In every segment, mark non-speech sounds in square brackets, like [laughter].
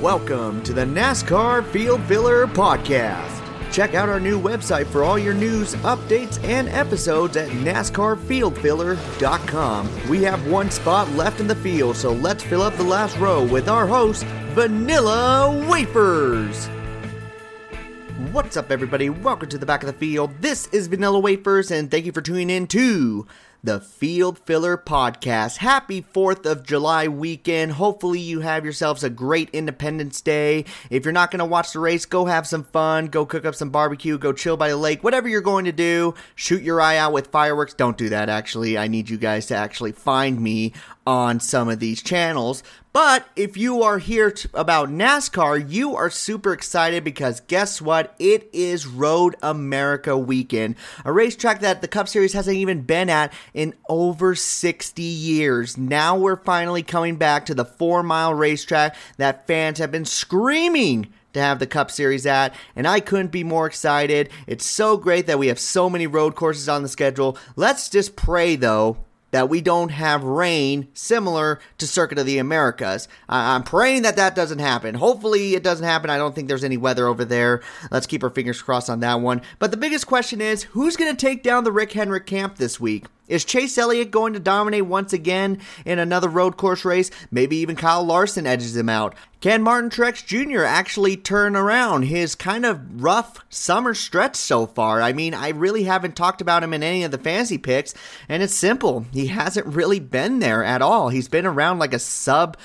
Welcome to the NASCAR Field Filler Podcast. Check out our new website for all your news, updates, and episodes at NASCARFieldFiller.com. We have one spot left in the field, so let's fill up the last row with our host, Vanilla Wafers. What's up, everybody? Welcome to the back of the field. This is Vanilla Wafers, and thank you for tuning in to the Field Filler Podcast. Happy 4th of July weekend. Hopefully, you have yourselves a great Independence Day. If you're not going to watch the race, go have some fun. Go cook up some barbecue. Go chill by the lake. Whatever you're going to do, shoot your eye out with fireworks. Don't do that, actually. I need you guys to actually find me on some of these channels. But if you are here to, about NASCAR, you are super excited because guess what? It is Road America weekend, a racetrack that the Cup Series hasn't even been at in over 60 years. Now we're finally coming back to the four mile racetrack that fans have been screaming to have the Cup Series at, and I couldn't be more excited. It's so great that we have so many road courses on the schedule. Let's just pray, though, that we don't have rain similar to Circuit of the Americas. I'm praying that that doesn't happen. Hopefully, it doesn't happen. I don't think there's any weather over there. Let's keep our fingers crossed on that one. But the biggest question is who's going to take down the Rick Hendrick camp this week? Is Chase Elliott going to dominate once again in another road course race? Maybe even Kyle Larson edges him out. Can Martin Truex Jr. actually turn around his kind of rough summer stretch so far? I mean, I really haven't talked about him in any of the fancy picks, and it's simple. He hasn't really been there at all. He's been around like a sub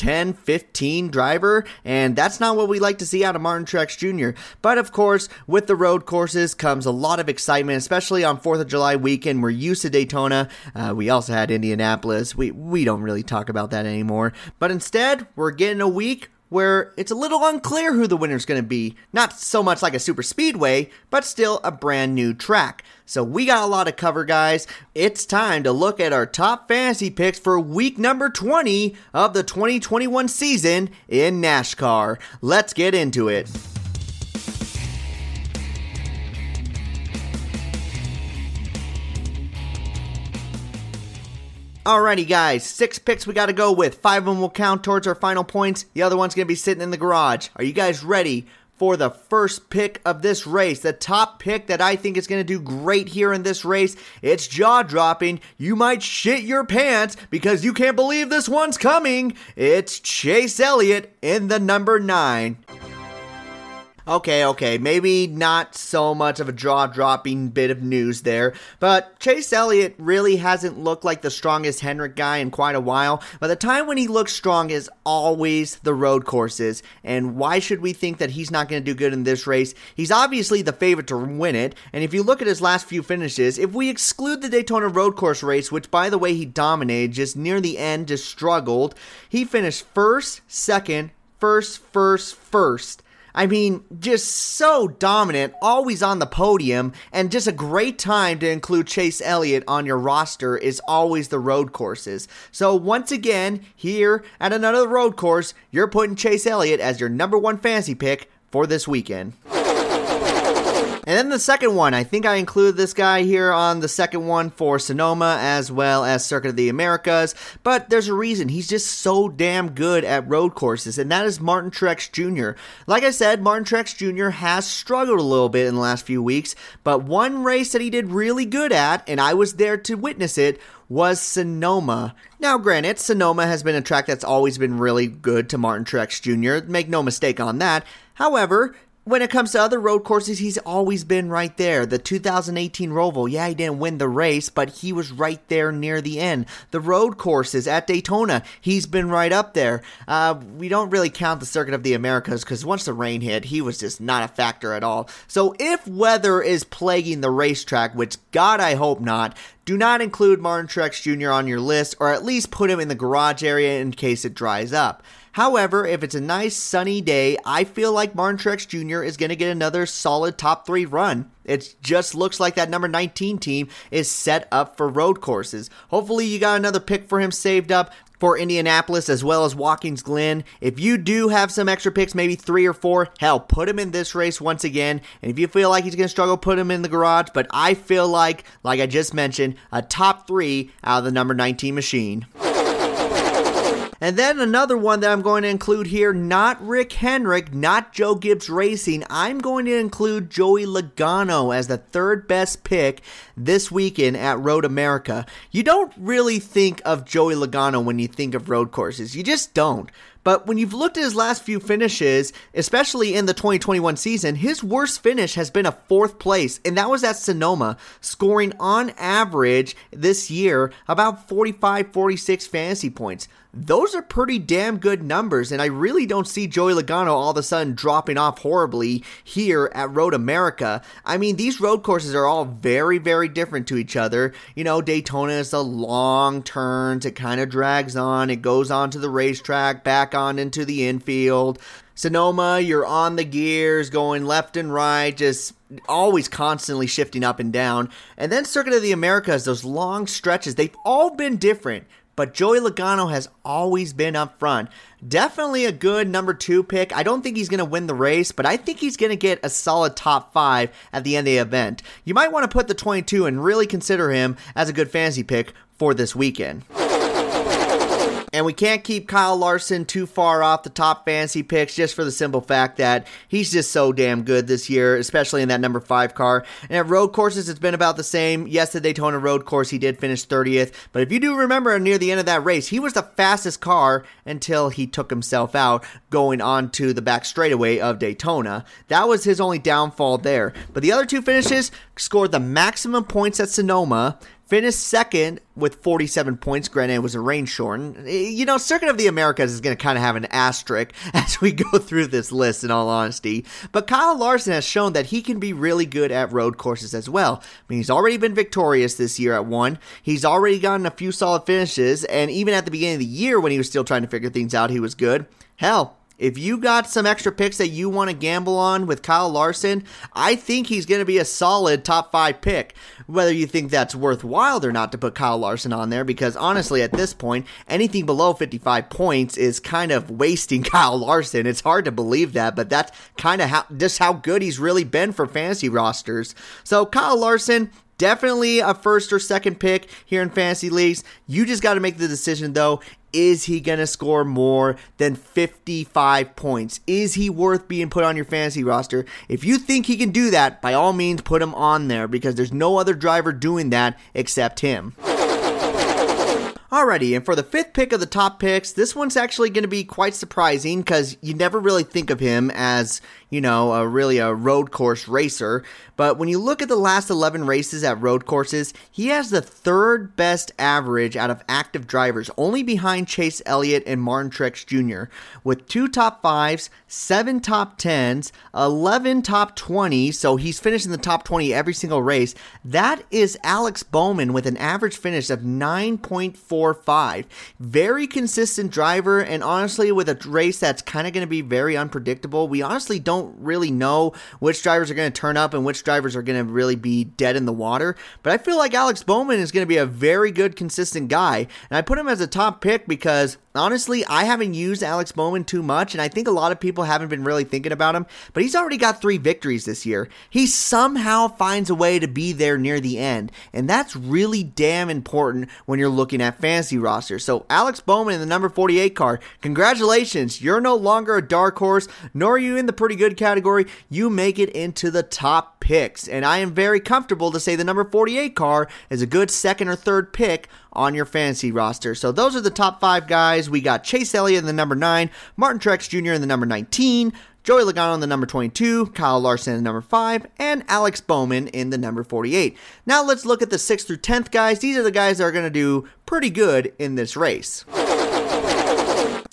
10, 15 driver, and that's not what we like to see out of Martin Truex Jr. But of course, with the road courses comes a lot of excitement, especially on 4th of July weekend. We're used to Daytona. Uh, we also had Indianapolis. We, we don't really talk about that anymore. But instead, we're getting a week where it's a little unclear who the winner's going to be. Not so much like a super speedway, but still a brand new track. So we got a lot to cover, guys. It's time to look at our top fantasy picks for week number 20 of the 2021 season in NASCAR. Let's get into it. Alrighty, guys, six picks we got to go with. Five of them will count towards our final points. The other one's going to be sitting in the garage. Are you guys ready for the first pick of this race? The top pick that I think is going to do great here in this race. It's jaw dropping. You might shit your pants because you can't believe this one's coming. It's Chase Elliott in the number nine. Okay, okay, maybe not so much of a jaw dropping bit of news there, but Chase Elliott really hasn't looked like the strongest Hendrick guy in quite a while. But the time when he looks strong is always the road courses, and why should we think that he's not going to do good in this race? He's obviously the favorite to win it, and if you look at his last few finishes, if we exclude the Daytona road course race, which by the way he dominated, just near the end, just struggled, he finished first, second, first, first, first I mean, just so dominant, always on the podium, and just a great time to include Chase Elliott on your roster is always the road courses. So, once again, here at another road course, you're putting Chase Elliott as your number one fantasy pick for this weekend. And then the second one, I think I included this guy here on the second one for Sonoma as well as Circuit of the Americas, but there's a reason. He's just so damn good at road courses, and that is Martin Truex Jr. Like I said, Martin Truex Jr. has struggled a little bit in the last few weeks, but one race that he did really good at, and I was there to witness it, was Sonoma. Now, granted, Sonoma has been a track that's always been really good to Martin Truex Jr., make no mistake on that. However, when it comes to other road courses, he's always been right there. The 2018 Roval, yeah, he didn't win the race, but he was right there near the end. The road courses at Daytona, he's been right up there. Uh, we don't really count the Circuit of the Americas because once the rain hit, he was just not a factor at all. So if weather is plaguing the racetrack, which God I hope not, do not include Martin Truex Jr. on your list, or at least put him in the garage area in case it dries up. However, if it's a nice sunny day, I feel like Martin Truex Jr. is going to get another solid top three run. It just looks like that number 19 team is set up for road courses. Hopefully, you got another pick for him saved up for Indianapolis as well as Watkins Glen. If you do have some extra picks, maybe three or four, hell, put him in this race once again. And if you feel like he's going to struggle, put him in the garage. But I feel like, like I just mentioned, a top three out of the number 19 machine. And then another one that I'm going to include here, not Rick Hendrick, not Joe Gibbs Racing. I'm going to include Joey Logano as the third best pick this weekend at Road America. You don't really think of Joey Logano when you think of road courses. You just don't. But when you've looked at his last few finishes, especially in the 2021 season, his worst finish has been a fourth place, and that was at Sonoma, scoring on average this year about 45 46 fantasy points those are pretty damn good numbers, and I really don't see Joey Logano all of a sudden dropping off horribly here at Road America. I mean, these road courses are all very, very different to each other. You know, Daytona is a long turns, it kind of drags on, it goes on to the racetrack, back on into the infield. Sonoma, you're on the gears, going left and right, just always constantly shifting up and down. And then Circuit of the Americas, those long stretches, they've all been different but Joey Logano has always been up front. Definitely a good number two pick. I don't think he's going to win the race, but I think he's going to get a solid top five at the end of the event. You might want to put the 22 and really consider him as a good fantasy pick for this weekend. And we can't keep Kyle Larson too far off the top fantasy picks just for the simple fact that he's just so damn good this year, especially in that number five car. And at road courses, it's been about the same. Yes, the Daytona road course, he did finish 30th. But if you do remember near the end of that race, he was the fastest car until he took himself out going on to the back straightaway of Daytona. That was his only downfall there. But the other two finishes scored the maximum points at Sonoma Finished second with 47 points. Granted, it was a rain shorten. Eh, you know, Circuit of the Americas is going to kind of have an asterisk [laughs] as we go through this list, in all honesty. But Kyle Larson has shown that he can be really good at road courses as well. I mean, he's already been victorious this year at one. He's already gotten a few solid finishes, and even at the beginning of the year when he was still trying to figure things out, he was good. Hell, if you got some extra picks that you want to gamble on with Kyle Larson, I think he's going to be a solid top five pick. Whether you think that's worthwhile or not to put Kyle Larson on there, because honestly, at this point, anything below 55 points is kind of wasting [laughs] Kyle Larson. It's hard to believe that, but that's kind of how just how good he's really been for fantasy rosters. So Kyle Larson, Definitely a first or second pick here in fantasy leagues. You just got to make the decision though. Is he going to score more than 55 points? Is he worth being put on your fantasy roster? If you think he can do that, by all means put him on there because there's no other driver doing that except him. Alrighty, and for the fifth pick of the top picks, this one's actually going to be quite surprising because you never really think of him as, you know, a really a road course racer. But when you look at the last 11 races at road courses, he has the third best average out of active drivers, only behind Chase Elliott and Martin Truex Jr., with two top fives, seven top tens, 11 top 20. So he's finished in the top 20 every single race. That is Alex Bowman with an average finish of 9.4 four, five. Very consistent driver, and honestly, with a race that's kind of going to be very unpredictable, we honestly don't really know which drivers are going to turn up and which drivers are going to really be dead in the water. But I feel like Alex Bowman is going to be a very good, consistent guy, and I put him as a top pick because honestly, I haven't used Alex Bowman too much, and I think a lot of people haven't been really thinking about him, but he's already got three victories this year. He somehow finds a way to be there near the end, and that's really damn important when you're looking at fantasy rosters. So, Alex Bowman in the number 48 car, congratulations. You're no longer a dark horse, nor are you in the pretty good category. You make it into the top picks, and I am very comfortable to say the number 48 car is a good second or third pick on your fantasy roster. So those are the top five guys. We got Chase Elliott in the number nine, Martin Truex Jr. in the number 19, Joey Logano in the number 22, Kyle Larson in the number 5, and Alex Bowman in the number 48. Now let's look at the 6th through 10th guys. These are the guys that are going to do pretty good in this race.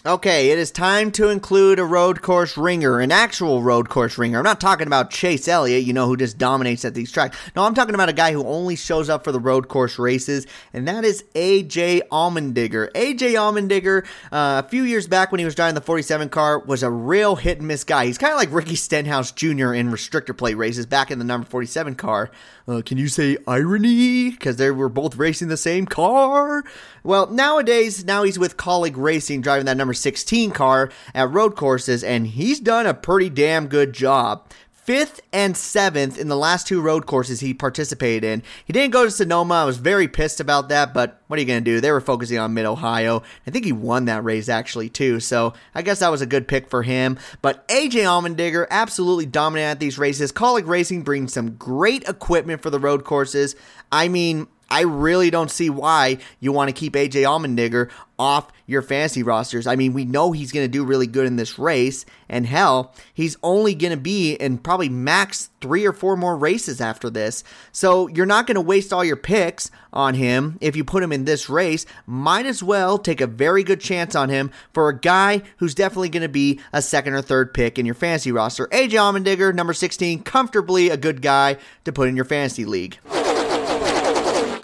Okay, it is time to include a road course ringer, an actual road course ringer. I'm not talking about Chase Elliott, you know, who just dominates at these tracks. No, I'm talking about a guy who only shows up for the road course races, and that is AJ Allmendinger. AJ Allmendinger, uh, a few years back when he was driving the 47 car, was a real hit and miss guy. He's kind of like Ricky Stenhouse Jr. in restrictor plate races back in the number 47 car. Uh, can you say irony? Because they were both racing the same car. Well, nowadays, now he's with Kaulig Racing driving that number 16 car at road courses, and he's done a pretty damn good job fifth and seventh in the last two road courses he participated in. He didn't go to Sonoma. I was very pissed about that, but what are you going to do? They were focusing on Mid Ohio. I think he won that race actually too, so I guess that was a good pick for him. But AJ Allmendinger absolutely dominated at these races. Kaulig Racing brings some great equipment for the road courses. I mean, I really don't see why you want to keep AJ Allmendinger off your fantasy rosters. I mean, we know he's going to do really good in this race, and hell, he's only going to be in probably max three or four more races after this. So you're not going to waste all your picks on him if you put him in this race. Might as well take a very good chance on him for a guy who's definitely going to be a second or third pick in your fantasy roster. AJ Allmendinger, number 16, comfortably a good guy to put in your fantasy league.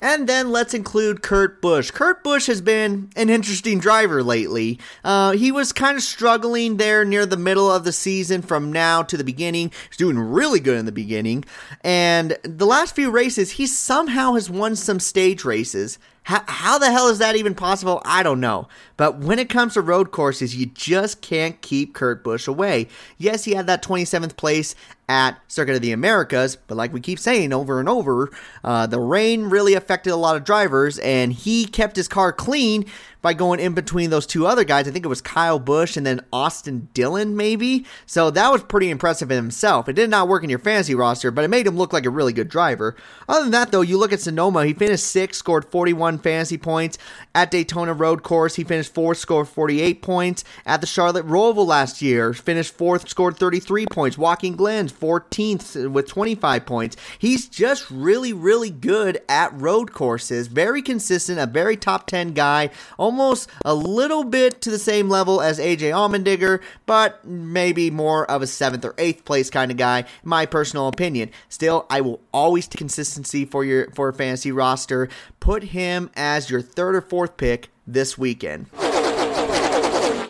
And then let's include Kurt Busch. Kurt Busch has been an interesting driver lately. Uh, he was kind of struggling there near the middle of the season from now to the beginning. He's doing really good in the beginning. And the last few races, he somehow has won some stage races. How, how the hell is that even possible? I don't know. But when it comes to road courses, you just can't keep Kurt Busch away. Yes, he had that 27th place at Circuit of the Americas, but like we keep saying over and over, uh, the rain really affected a lot of drivers, and he kept his car clean by going in between those two other guys. I think it was Kyle Busch and then Austin Dillon, maybe. So that was pretty impressive in himself. It did not work in your fantasy roster, but it made him look like a really good driver. Other than that, though, you look at Sonoma, he finished sixth, scored 41 fantasy points. At Daytona Road Course, he finished fourth, scored 48 points. At the Charlotte Roval last year, finished fourth, scored 33 points. Watkins Glen, 14th with 25 points. He's just really, really good at road courses. Very consistent, a very top 10 guy. Almost a little bit to the same level as AJ Allmendinger, but maybe more of a seventh or eighth place kind of guy, my personal opinion. Still, I will always take consistency for your for a fantasy roster. Put him as your third or fourth pick this weekend.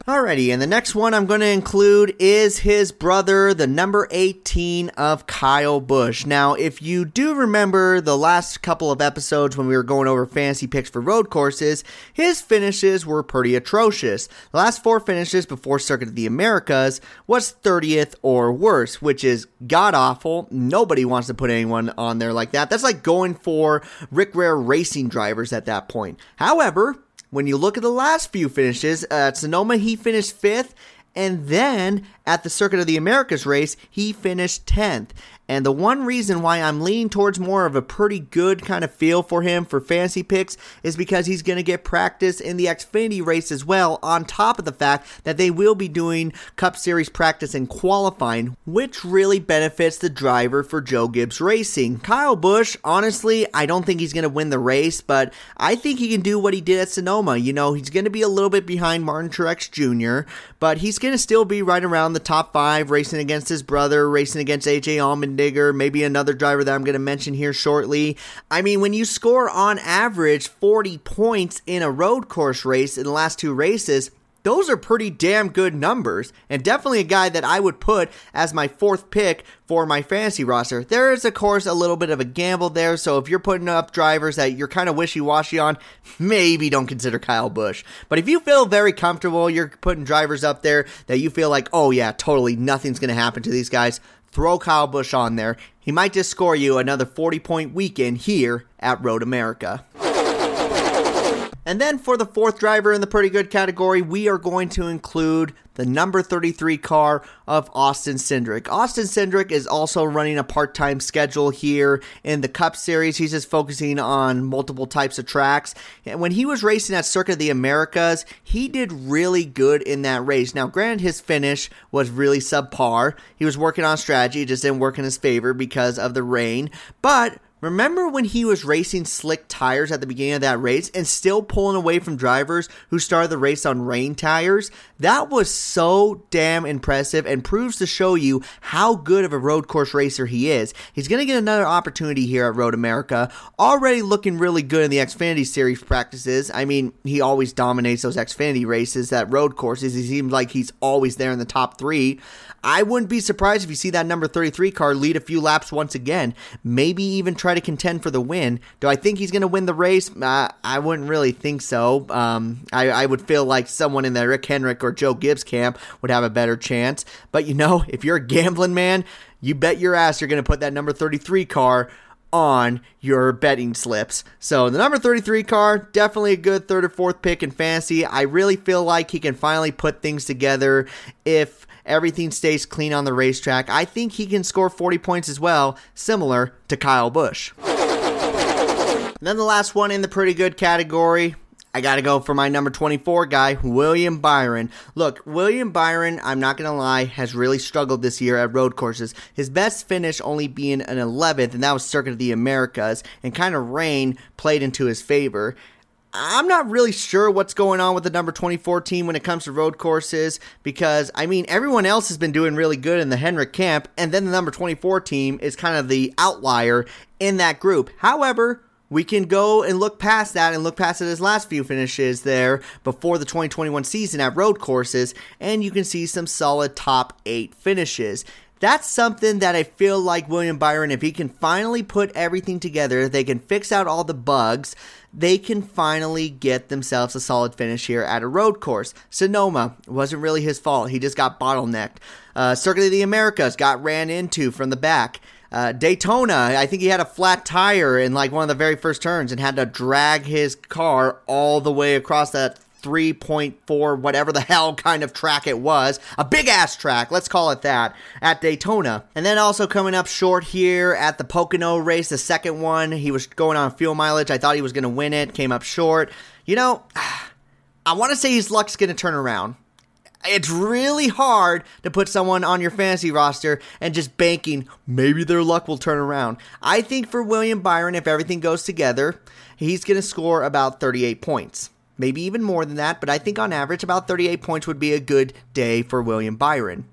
Alrighty, and the next one I'm going to include is his brother, the number 18 of Kyle Busch. Now, if you do remember the last couple of episodes when we were going over fantasy picks for road courses, his finishes were pretty atrocious. The last four finishes before Circuit of the Americas was 30th or worse, which is god awful. Nobody wants to put anyone on there like that. That's like going for Rick Ware racing drivers at that point. However, when you look at the last few finishes, uh, at Sonoma, he finished fifth. And then at the Circuit of the Americas race, he finished 10th. And the one reason why I'm leaning towards more of a pretty good kind of feel for him for fantasy picks is because he's going to get practice in the Xfinity race as well, on top of the fact that they will be doing Cup Series practice and qualifying, which really benefits the driver for Joe Gibbs Racing. Kyle Busch, honestly, I don't think he's going to win the race, but I think he can do what he did at Sonoma. You know, he's going to be a little bit behind Martin Truex Jr., but he's going to still be right around the top five, racing against his brother, racing against AJ Allmendinger maybe another driver that I'm going to mention here shortly. I mean, when you score on average 40 points in a road course race in the last two races, those are pretty damn good numbers, and definitely a guy that I would put as my fourth pick for my fantasy roster. There is, of course, a little bit of a gamble there, so if you're putting up drivers that you're kind of wishy washy on, maybe don't consider Kyle Busch. But if you feel very comfortable, you're putting drivers up there that you feel like, oh yeah, totally nothing's going to happen to these guys, throw Kyle Busch on there. He might just score you another 40 point weekend here at Road America. And then for the fourth driver in the pretty good category, we are going to include the number 33 car of Austin Cindric. Austin Cindric is also running a part time schedule here in the Cup Series. He's just focusing on multiple types of tracks. And when he was racing at Circuit of the Americas, he did really good in that race. Now, granted, his finish was really subpar. He was working on strategy, it just didn't work in his favor because of the rain. But Remember when he was racing slick tires at the beginning of that race and still pulling away from drivers who started the race on rain tires? That was so damn impressive and proves to show you how good of a road course racer he is. He's going to get another opportunity here at Road America. Already looking really good in the Xfinity Series practices. I mean, he always dominates those Xfinity races, that road courses. He seems like he's always there in the top three. I wouldn't be surprised if you see that number 33 car lead a few laps once again. Maybe even try to contend for the win. Do I think he's going to win the race? Uh, I wouldn't really think so. Um, I, I, would feel like someone in the Rick Hendrick or Joe Gibbs camp would have a better chance. But you know, if you're a gambling man, you bet your ass you're going to put that number 33 car on your betting slips. So the number 33 car, definitely a good third or fourth pick in fantasy. I really feel like he can finally put things together if everything stays clean on the racetrack. I think he can score 40 points as well, similar to Kyle Busch. And then the last one in the pretty good category, I got to go for my number 24 guy, William Byron. Look, William Byron, I'm not going to lie, has really struggled this year at road courses. His best finish only being an 11th, and that was Circuit of the Americas, and kind of rain played into his favor. I'm not really sure what's going on with the number 24 team when it comes to road courses because, I mean, everyone else has been doing really good in the Hendrick camp, and then the number 24 team is kind of the outlier in that group. However, we can go and look past that and look past his last few finishes there before the 2021 season at road courses, and you can see some solid top eight finishes. That's something that I feel like William Byron, if he can finally put everything together, they can fix out all the bugs, they can finally get themselves a solid finish here at a road course. Sonoma wasn't really his fault. He just got bottlenecked. Uh, Circuit of the Americas got ran into from the back. Uh, Daytona, I think he had a flat tire in like one of the very first turns and had to drag his car all the way across that 3.4 whatever the hell kind of track it was. A big ass track let's call it that at daytona. And then also coming up short here at the pocono race the second one he was going on fuel mileage. I thought he was going to win it came up short. You know [sighs] i want to say his luck's going to turn around. It's really hard to put someone on your fantasy roster and just banking maybe their luck will turn around. I think for William Byron, if everything goes together, he's going to score about 38 points. Maybe even more than that, but I think on average, about 38 points would be a good day for William Byron.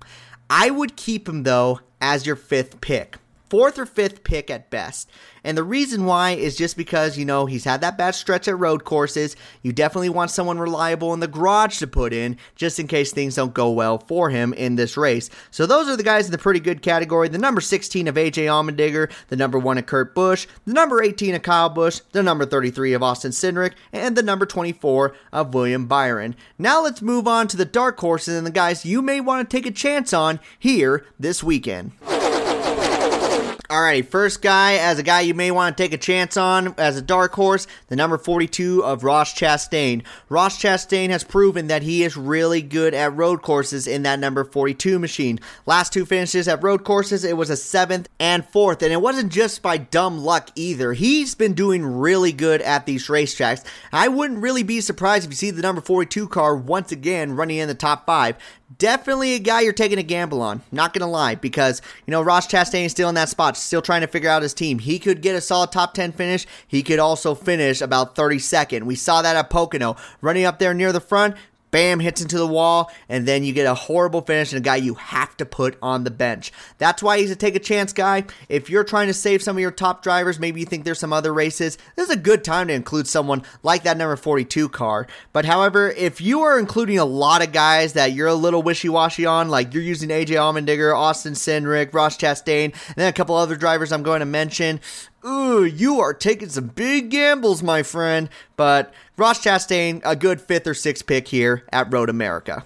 I would keep him, though, as your fifth pick fourth or fifth pick at best. And the reason why is just because, you know, he's had that bad stretch at road courses. You definitely want someone reliable in the garage to put in just in case things don't go well for him in this race. So those are the guys in the pretty good category. The number 16 of AJ Allmendinger, the number 1 of Kurt Busch, the number 18 of Kyle Busch, the number 33 of Austin Cindric, and the number 24 of William Byron. Now let's move on to the dark horses and the guys you may want to take a chance on here this weekend. Alrighty, first guy, as a guy you may want to take a chance on as a dark horse, the number 42 of Ross Chastain. Ross Chastain has proven that he is really good at road courses in that number 42 machine. Last two finishes at road courses, it was a seventh and fourth, and it wasn't just by dumb luck either. He's been doing really good at these racetracks. I wouldn't really be surprised if you see the number 42 car once again running in the top five definitely a guy you're taking a gamble on. Not gonna lie, because you know Ross Chastain is still in that spot, still trying to figure out his team. He could get a solid top ten finish. He could also finish about 32nd. We saw that at Pocono, running up there near the front bam, hits into the wall, and then you get a horrible finish and a guy you have to put on the bench. That's why he's a take a chance guy. If you're trying to save some of your top drivers, maybe you think there's some other races, this is a good time to include someone like that number 42 car. But however, if you are including a lot of guys that you're a little wishy washy on, like you're using AJ Allmendinger, Austin Cindric, Ross Chastain, and then a couple other drivers I'm going to mention, Ooh, you are taking some big gambles, my friend. But Ross Chastain, a good fifth or sixth pick here at Road America.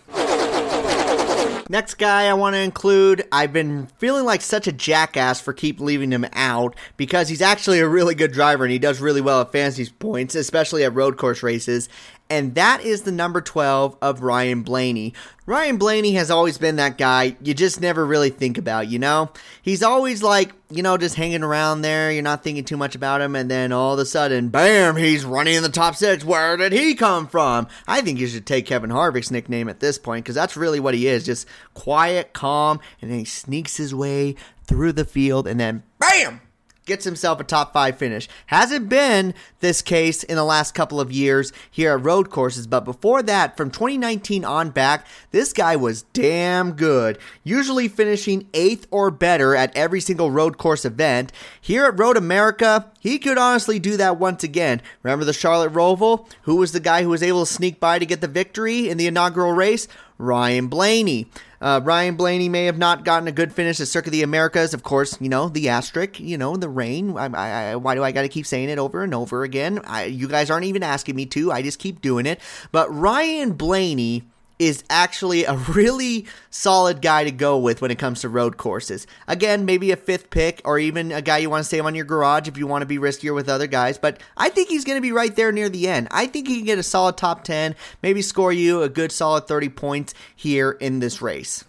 Next guy I want to include, I've been feeling like such a jackass for keep leaving him out because he's actually a really good driver and he does really well at fantasy points, especially at road course races and that is the number 12 of Ryan Blaney. Ryan Blaney has always been that guy you just never really think about, you know? He's always like, you know, just hanging around there, you're not thinking too much about him, and then all of a sudden, bam, he's running in the top six. Where did he come from? I think you should take Kevin Harvick's nickname at this point, because that's really what he is just quiet, calm, and then he sneaks his way through the field, and then bam! Gets himself a top five finish. Hasn't been this case in the last couple of years here at road courses, but before that, from 2019 on back, this guy was damn good. Usually finishing eighth or better at every single road course event. Here at Road America, he could honestly do that once again. Remember the Charlotte Roval? Who was the guy who was able to sneak by to get the victory in the inaugural race? Ryan Blaney. Uh, Ryan Blaney may have not gotten a good finish at Circuit of the Americas. Of course, you know, the asterisk, you know, the rain. I, I, why do I got to keep saying it over and over again? I, you guys aren't even asking me to. I just keep doing it. But Ryan Blaney is actually a really solid guy to go with when it comes to road courses. Again, maybe a fifth pick or even a guy you want to save on your garage if you want to be riskier with other guys, but I think he's going to be right there near the end. I think he can get a solid top 10, maybe score you a good solid 30 points here in this race.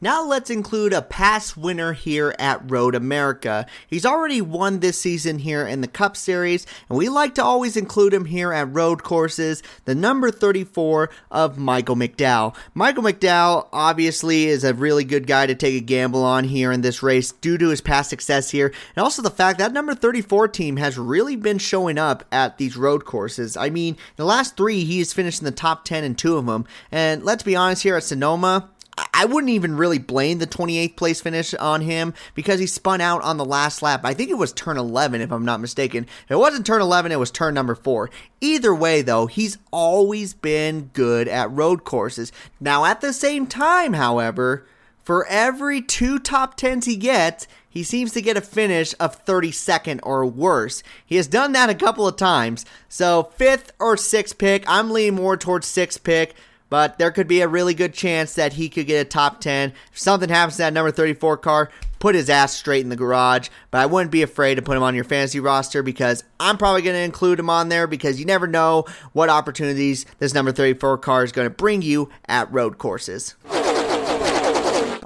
Now let's include a past winner here at Road America. He's already won this season here in the Cup Series, and we like to always include him here at road courses. The number 34 of Michael McDowell. Michael McDowell obviously is a really good guy to take a gamble on here in this race due to his past success here, and also the fact that number 34 team has really been showing up at these road courses. I mean, the last three, he's finished in the top 10 in two of them, and let's be honest here at Sonoma, I wouldn't even really blame the 28th place finish on him because he spun out on the last lap. I think it was turn 11, if I'm not mistaken. If it wasn't turn 11, it was turn number four. Either way, though, he's always been good at road courses. Now, at the same time, however, for every two top 10s he gets, he seems to get a finish of 32nd or worse. He has done that a couple of times. So, fifth or sixth pick, I'm leaning more towards sixth pick but there could be a really good chance that he could get a top 10. If something happens to that number 34 car, put his ass straight in the garage. But I wouldn't be afraid to put him on your fantasy roster because I'm probably going to include him on there because you never know what opportunities this number 34 car is going to bring you at road courses.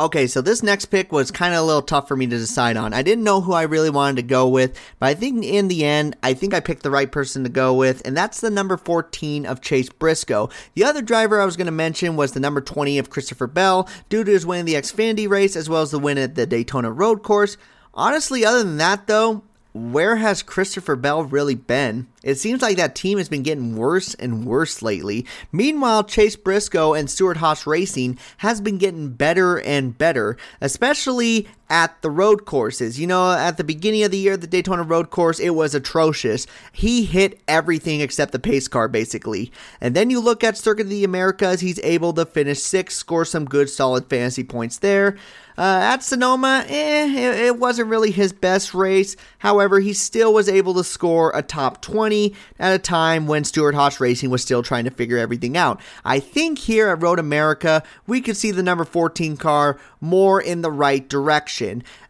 Okay, so this next pick was kind of a little tough for me to decide on. I didn't know who I really wanted to go with, but I think in the end, I think I picked the right person to go with, and that's the number 14 of Chase Briscoe. The other driver I was going to mention was the number 20 of Christopher Bell, due to his win in the Xfinity race as well as the win at the Daytona Road Course. Honestly, other than that, though, where has Christopher Bell really been? It seems like that team has been getting worse and worse lately. Meanwhile, Chase Briscoe and Stewart-Haas Racing has been getting better and better, especially at the road courses. You know, at the beginning of the year, the Daytona road course, it was atrocious. He hit everything except the pace car, basically. And then you look at Circuit of the Americas, he's able to finish sixth, score some good solid fantasy points there. Uh, at Sonoma, eh, it, it wasn't really his best race. However, he still was able to score a top 20 at a time when Stewart-Haas Racing was still trying to figure everything out. I think here at Road America, we could see the number 14 car more in the right direction.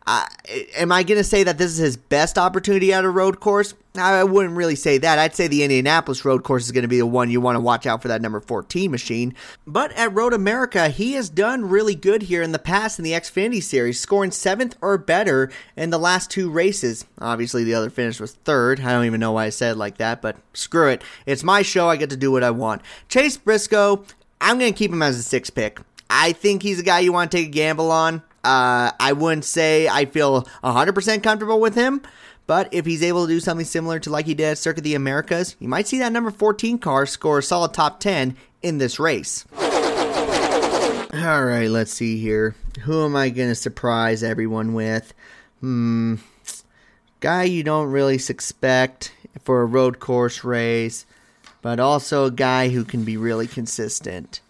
Uh, am I going to say that this is his best opportunity at a road course? I wouldn't really say that. I'd say the Indianapolis road course is going to be the one you want to watch out for that number 14 machine. But at Road America, he has done really good here in the past in the Xfinity Series, scoring seventh or better in the last two races. Obviously, the other finish was third. I don't even know why I said like that, but screw it. It's my show. I get to do what I want. Chase Briscoe, I'm going to keep him as a six pick. I think he's a guy you want to take a gamble on. Uh, I wouldn't say I feel 100% comfortable with him, but if he's able to do something similar to like he did at Circuit of the Americas, you might see that number 14 car score a solid top 10 in this race. All right, let's see here. Who am I going to surprise everyone with? Hmm. Guy you don't really suspect for a road course race, but also a guy who can be really consistent.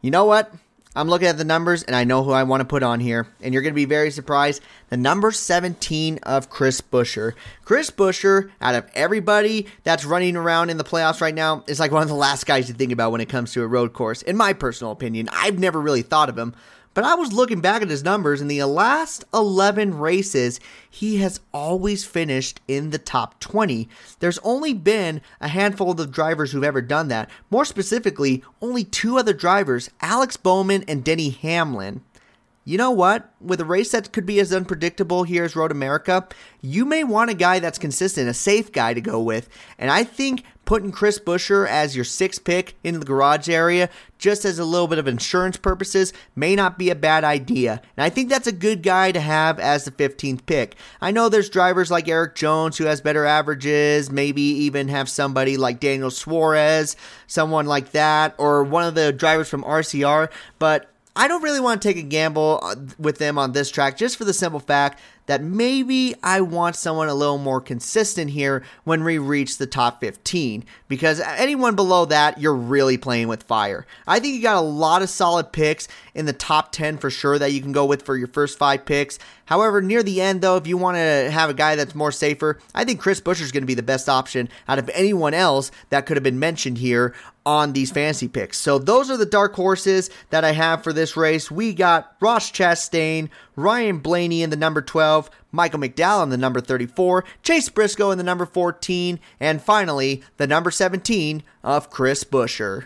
You know what? I'm looking at the numbers and I know who I want to put on here, and you're going to be very surprised. The number 17 of Chris Buescher. Chris Buescher, out of everybody that's running around in the playoffs right now, is like one of the last guys to think about when it comes to a road course, in my personal opinion. I've never really thought of him. But I was looking back at his numbers. In the last 11 races, he has always finished in the top 20. There's only been a handful of the drivers who've ever done that. More specifically, only two other drivers, Alex Bowman and Denny Hamlin. You know what? With a race that could be as unpredictable here as Road America, you may want a guy that's consistent, a safe guy to go with. And I think putting Chris Buescher as your sixth pick into the garage area, just as a little bit of insurance purposes, may not be a bad idea. And I think that's a good guy to have as the 15th pick. I know there's drivers like Erik Jones who has better averages, maybe even have somebody like Daniel Suarez, someone like that, or one of the drivers from RCR, but I don't really want to take a gamble uh, with them on this track just for the simple fact that maybe I want someone a little more consistent here when we reach the top 15 because anyone below that, you're really playing with fire. I think you got a lot of solid picks in the top 10 for sure that you can go with for your first five picks. However, near the end, though, if you want to have a guy that's more safer, I think Chris Buescher is going to be the best option out of anyone else that could have been mentioned here on these fancy picks. So those are the dark horses that I have for this race. We got Ross Chastain, Ryan Blaney in the number 12, Michael McDowell in the number 34, Chase Briscoe in the number 14, and finally the number 17 of Chris Buescher.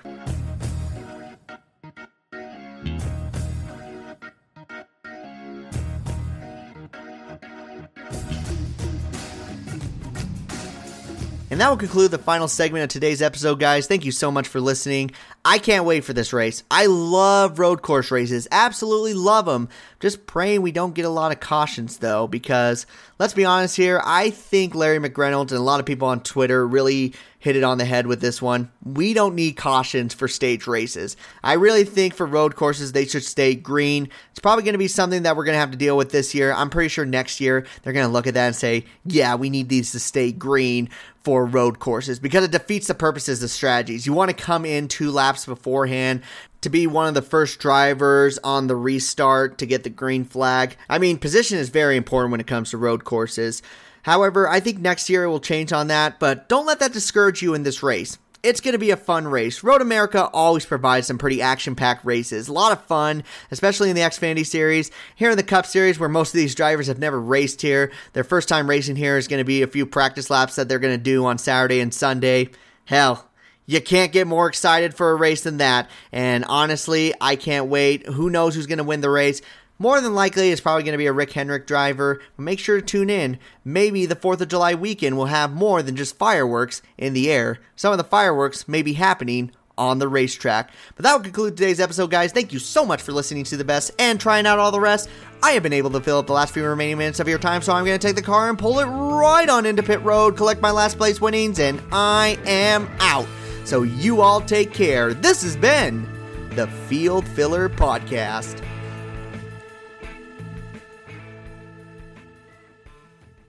And that will conclude the final segment of today's episode, guys. Thank you so much for listening. I can't wait for this race. I love road course races, absolutely love them. Just praying we don't get a lot of cautions, though, because let's be honest here, I think Larry McReynolds and a lot of people on Twitter really hit it on the head with this one. We don't need cautions for stage races. I really think for road courses, they should stay green. It's probably going to be something that we're going to have to deal with this year. I'm pretty sure next year they're going to look at that and say, yeah, we need these to stay green for road courses because it defeats the purposes of strategies. You want to come in two laps beforehand to be one of the first drivers on the restart to get the green flag. I mean, position is very important when it comes to road courses. However, I think next year it will change on that, but don't let that discourage you in this race. It's going to be a fun race. Road America always provides some pretty action packed races. A lot of fun, especially in the Xfinity Series. Here in the Cup Series, where most of these drivers have never raced here, their first time racing here is going to be a few practice laps that they're going to do on Saturday and Sunday. Hell, you can't get more excited for a race than that. And honestly, I can't wait. Who knows who's going to win the race? More than likely, it's probably going to be a Rick Hendrick driver. But make sure to tune in. Maybe the 4th of July weekend will have more than just fireworks in the air. Some of the fireworks may be happening on the racetrack. But that will conclude today's episode, guys. Thank you so much for listening to the best and trying out all the rest. I have been able to fill up the last few remaining minutes of your time, so I'm going to take the car and pull it right on into pit road, collect my last place winnings, and I am out. So you all take care. This has been the Field Filler Podcast.